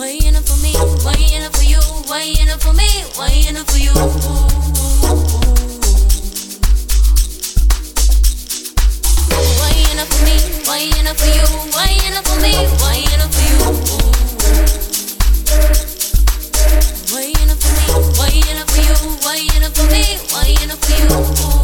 You enough for me? You enough for you? You enough for me? You enough for you? You enough for me? Why you you enough for me? Why you? Why you for me? You enough for you? Why you for me? Why you for you?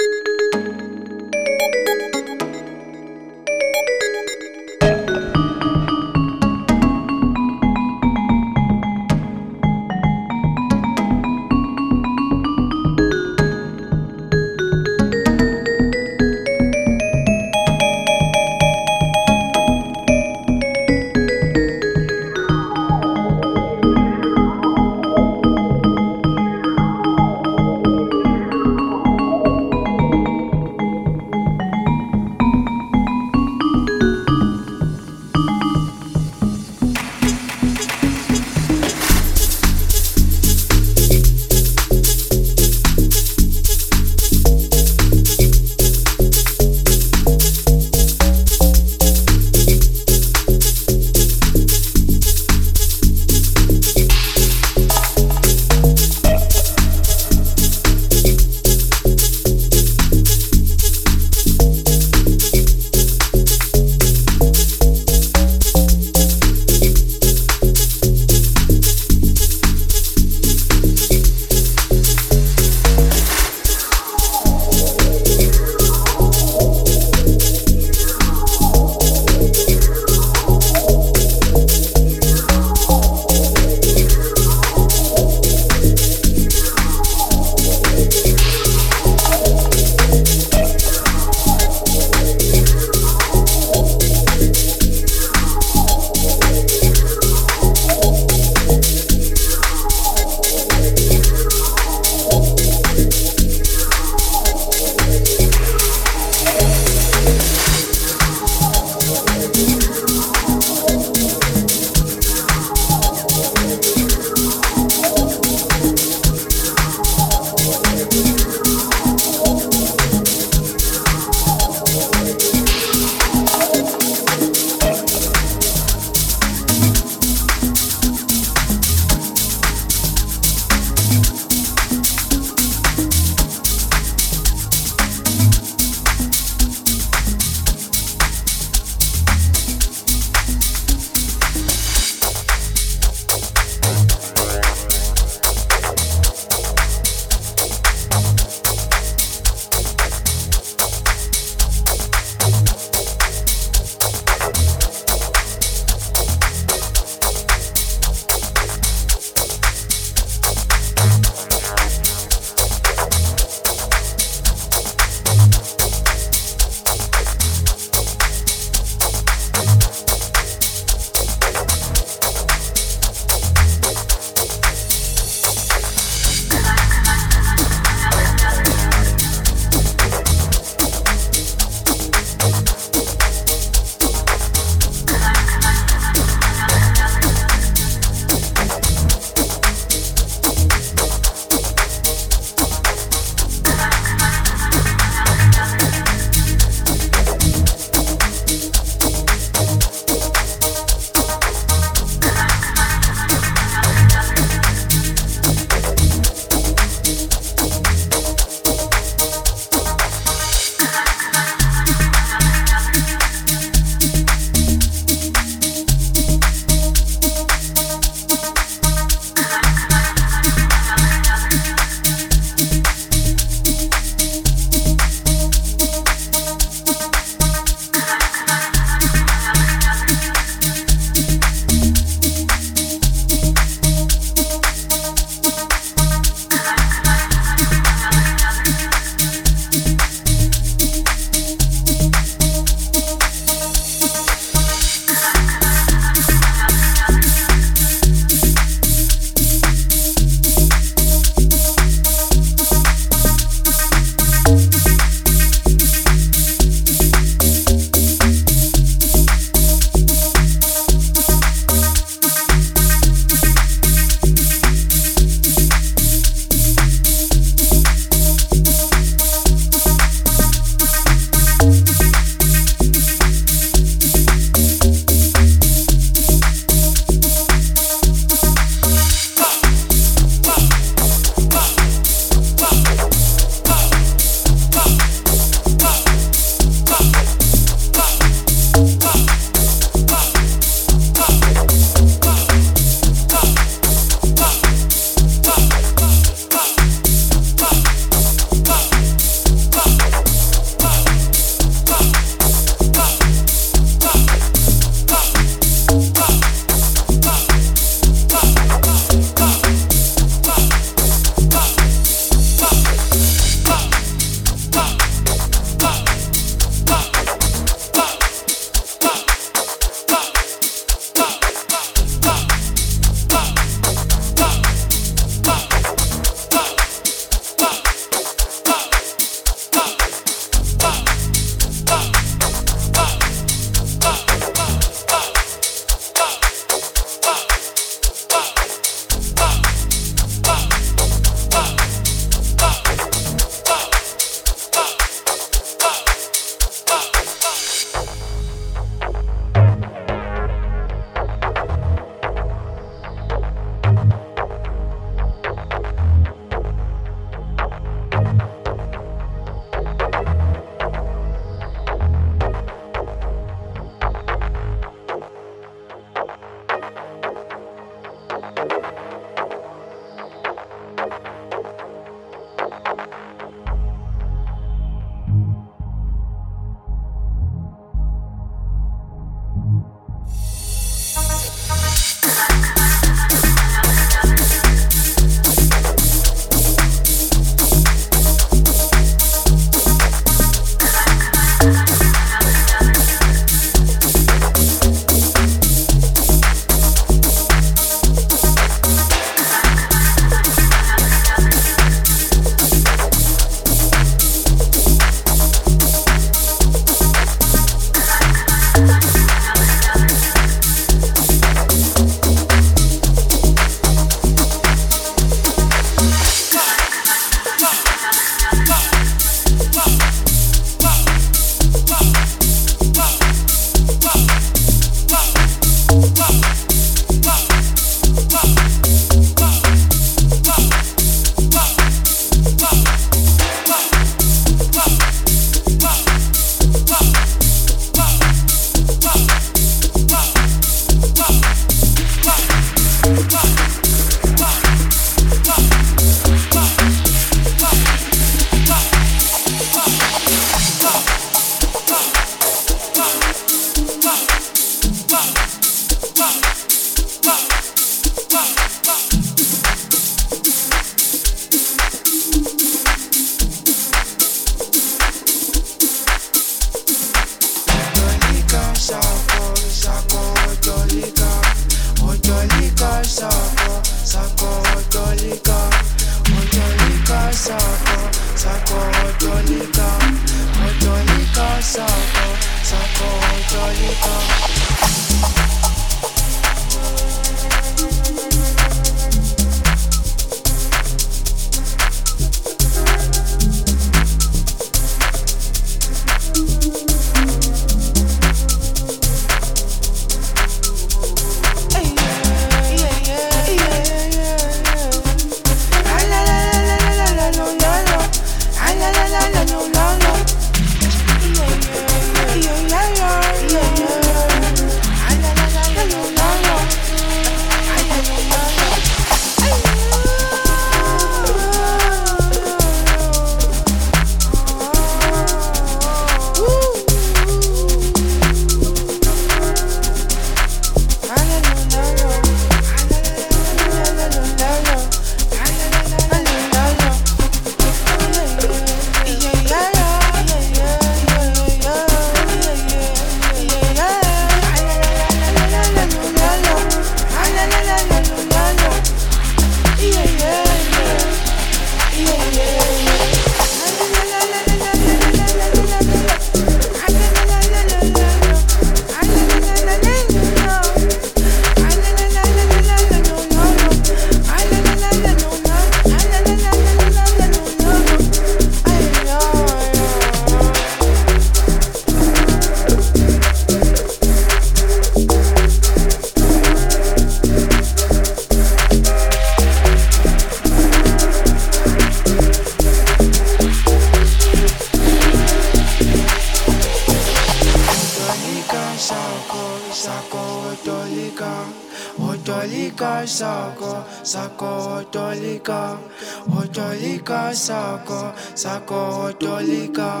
Sako otolika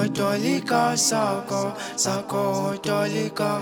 otolika sako sako otolika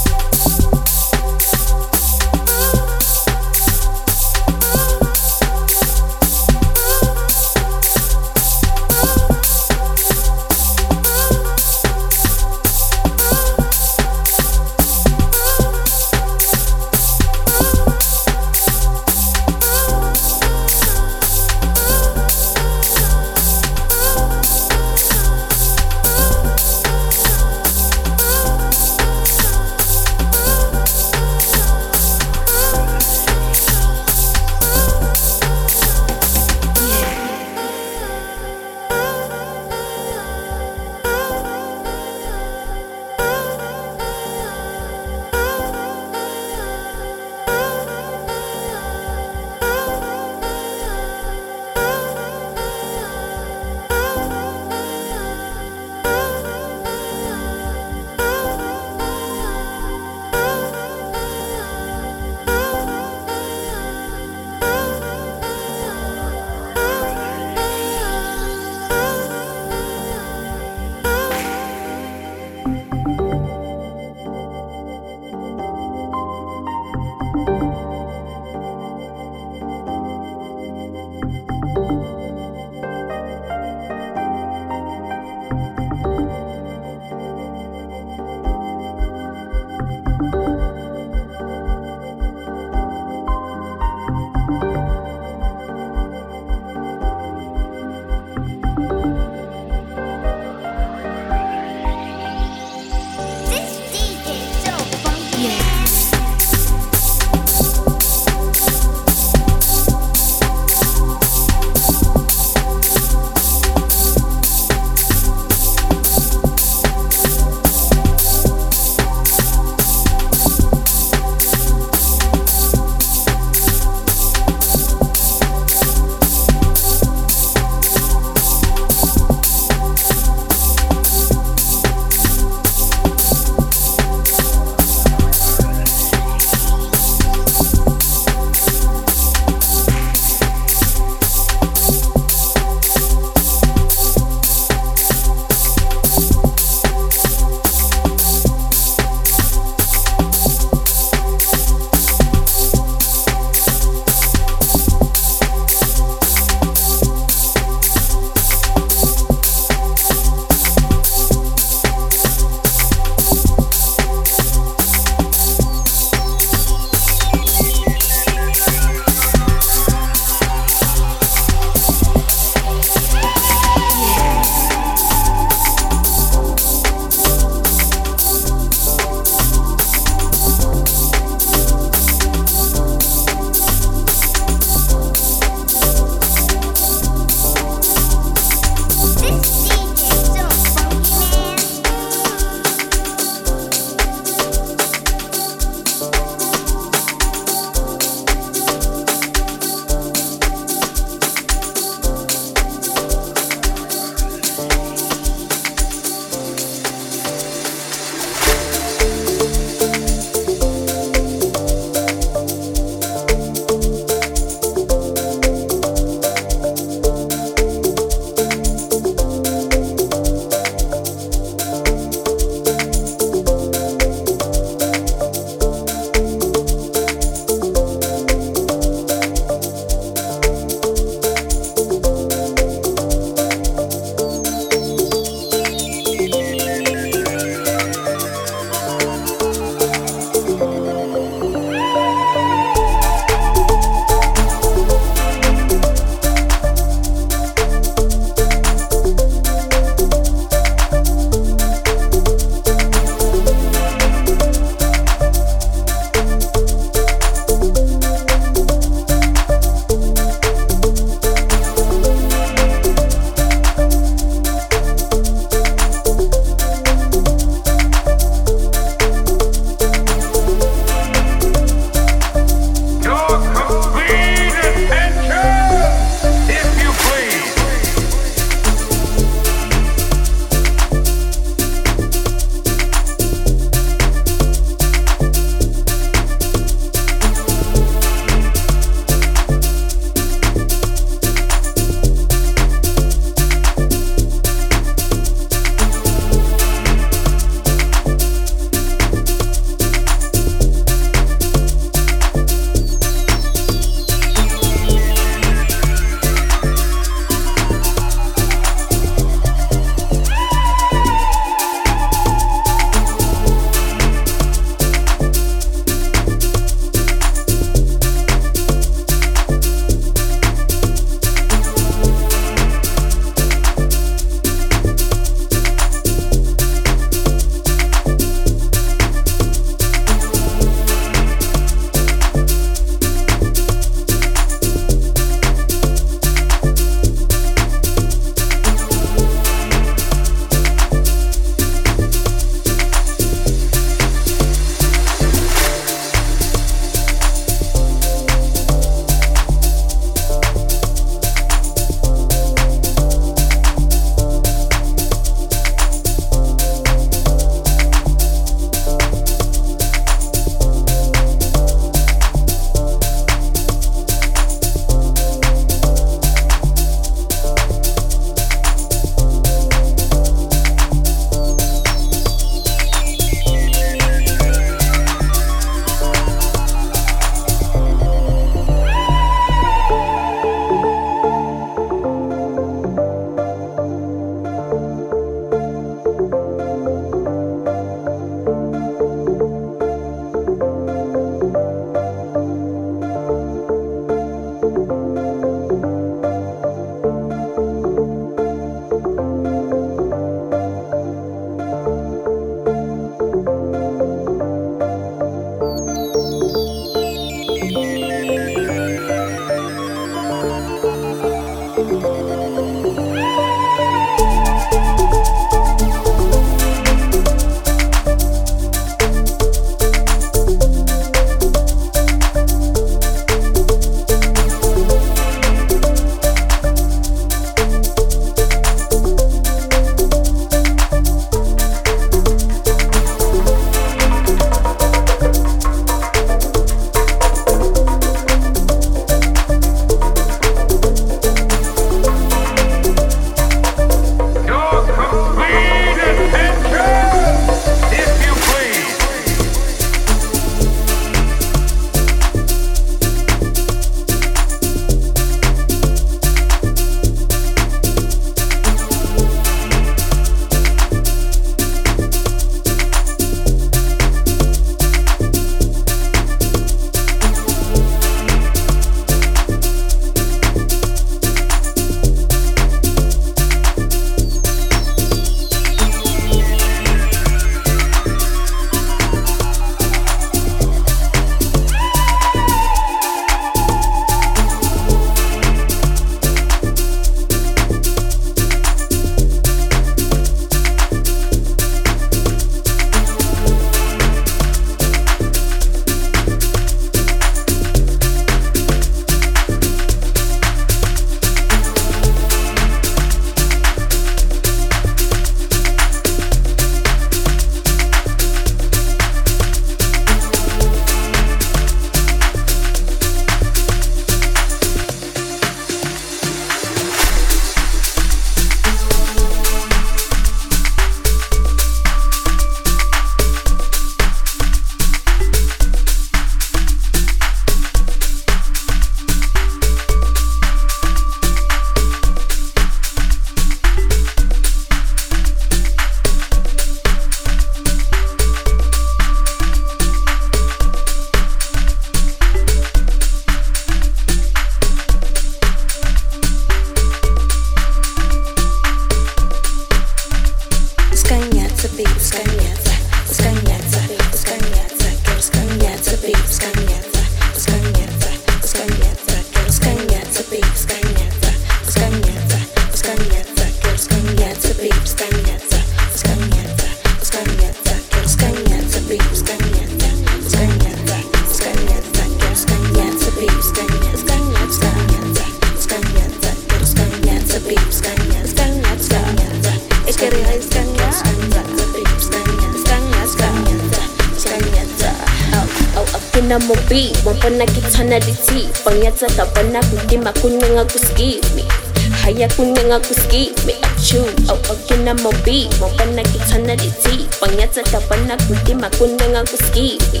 Wampana kitana diti Panyata tabana kudima kunenga kuskive me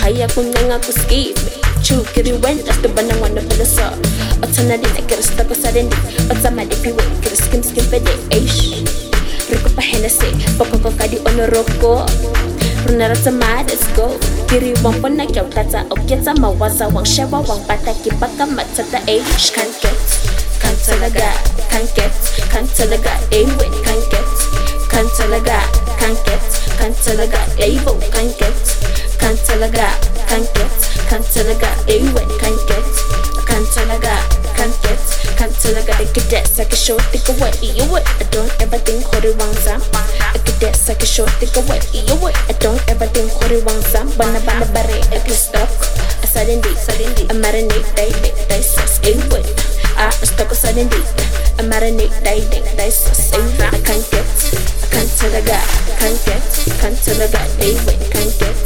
Haya kunenga kuskive me Chu kiri wenda Stabana wana pala sa Otana dina kira stako sarendi Otama di piwe kira skim pede Eish. Riko pa Hennessy Pokoko kadi onoroko. Runa ra tsamaya let's go. Kiri wang pona kyautata O ketsa mawaza wang shewa wang bata Ki baka matata eh Sh can't get Can't talaga Can't get Can't talaga eh wait can't get Can't talaga Can't get Can't talaga eh bo can't get. Can't talaga Can't get Can't talaga eh wait can't get. Can't talaga Can't get Can't talaga They get that Sake short Think away You what I don't ever think Hori wang sam I get that Sake short Think away You what I don't ever think Hori wang sam Bana bana bare I get stuck. I suddenly Suddenly I marinate Day day day sus Eh what I stuck suddenly I marinate Day day day sus what I can't get Can't talaga Can't get Can't talaga Eh what can't get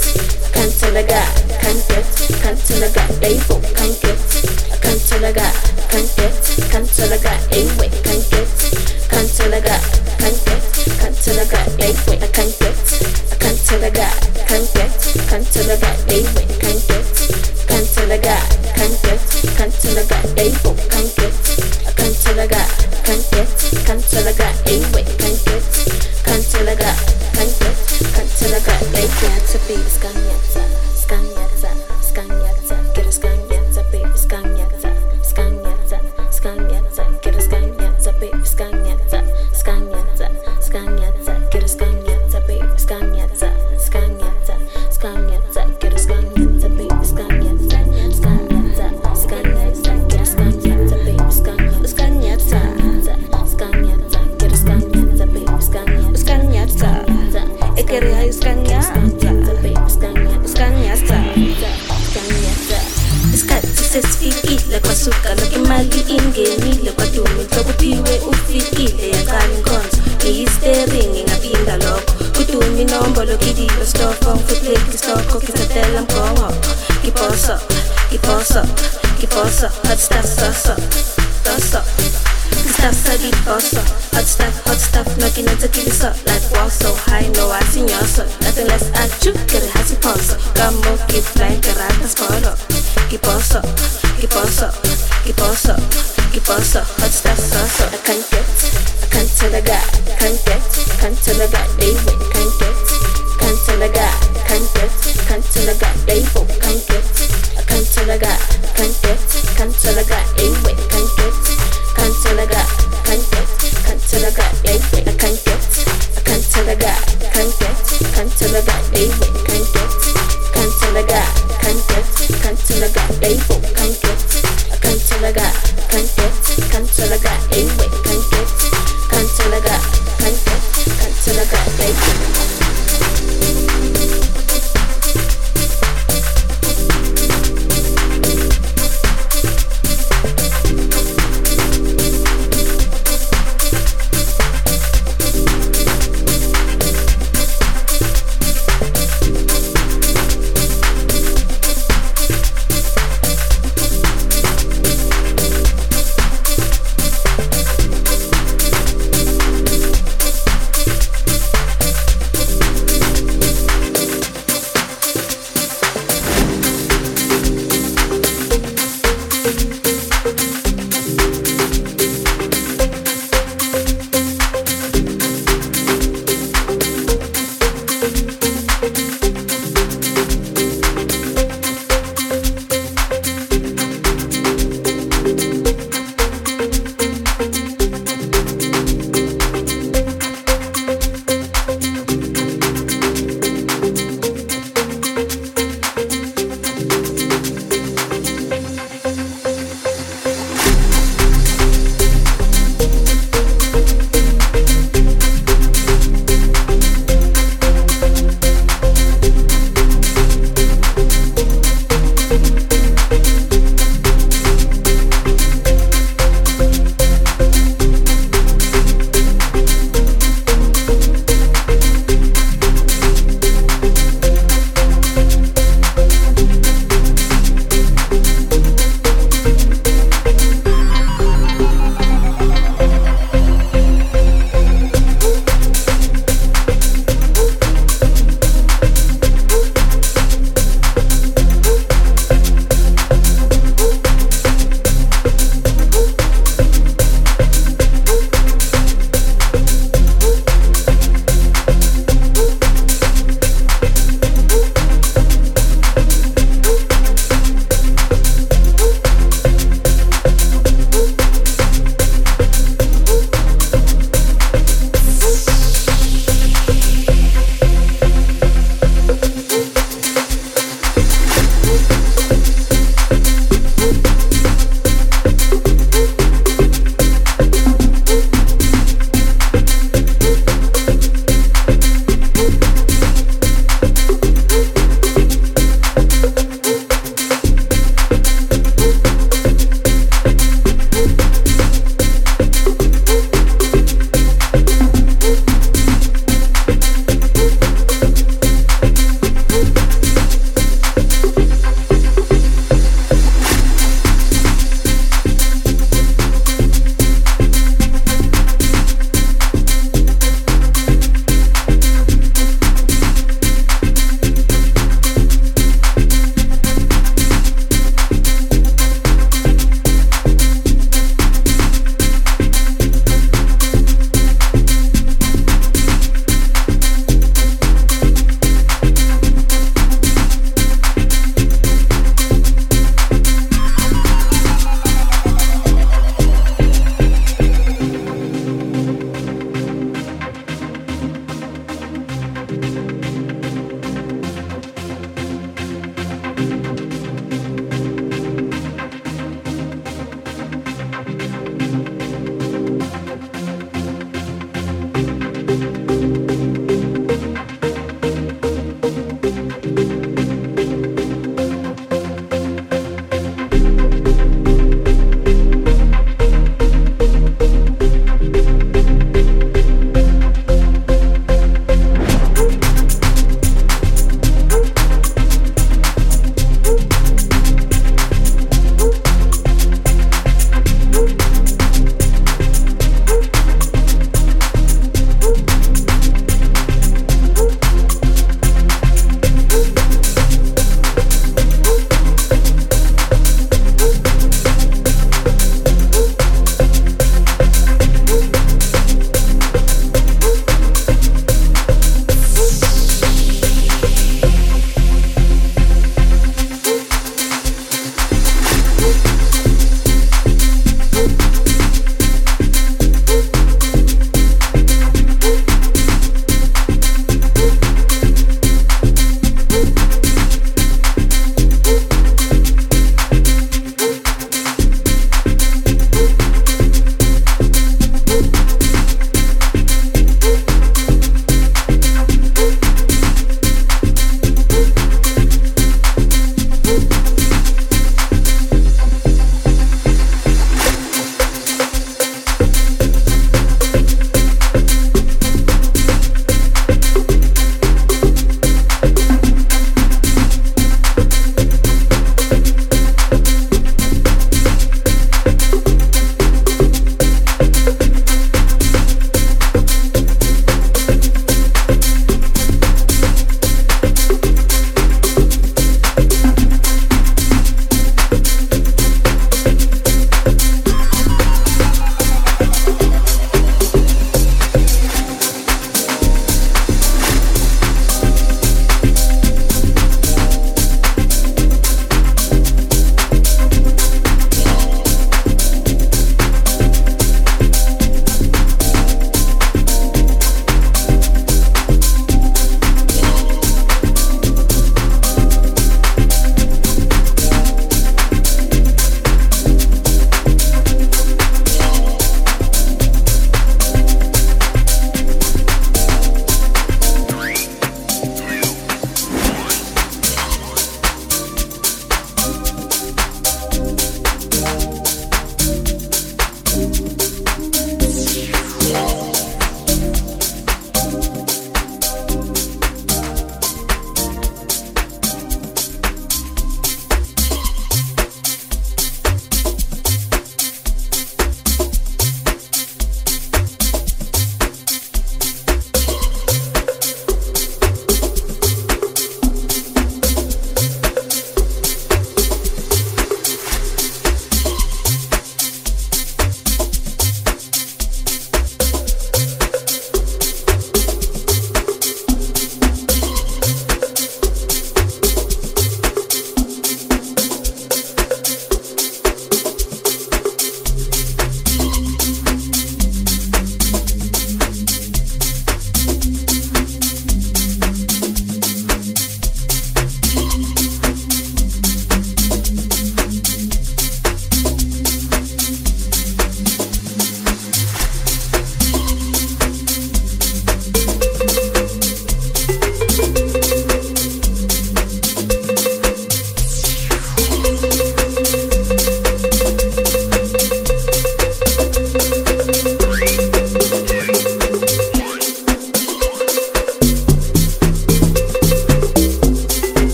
Can't talaga Can't get Can't talaga Eh what can't get can't talaga Can't get Can't talaga Eh what can't get Can't talaga Can't get Can't talaga Eh what I can't get can't talaga Can't get Can't talaga Eh what can't get Can't talaga Can't get Can't Eh what can't get I can't get Can't talaga Eh what can't get Can't talaga Can't get Can't talaga Eh skanyatsa baby skanyatsa skanyatsa skanyatsa girl skanyatsa baby kwasuka lokhu imali ingenile kwadumi lokuphiwe ufikile yaqala inkonzo ngiyisteringi ngaphinda lokho. Kudumi inombolo gidilo stofo ngifuthleki stoko ngizatela mgongo. Ngiboso ngiboso ngiboso hot stuff soso soso. Stasa di boso Hot stuff, hot stuff, knocking at the kiliso. Like wow so high, no I see yoso Nothing less I chook, get it hasi poso Gamo, keep flying, karata sporo Giboso, giboso, giboso, giboso Hot stuff, soso I can't get, I can't tell a guy Can't get, can't tell a guy They wait, can't get, can't tell a guy Can't get, can't tell a guy They vote, can't get I can't tell a guy Can't get, can't tell a guy They wait,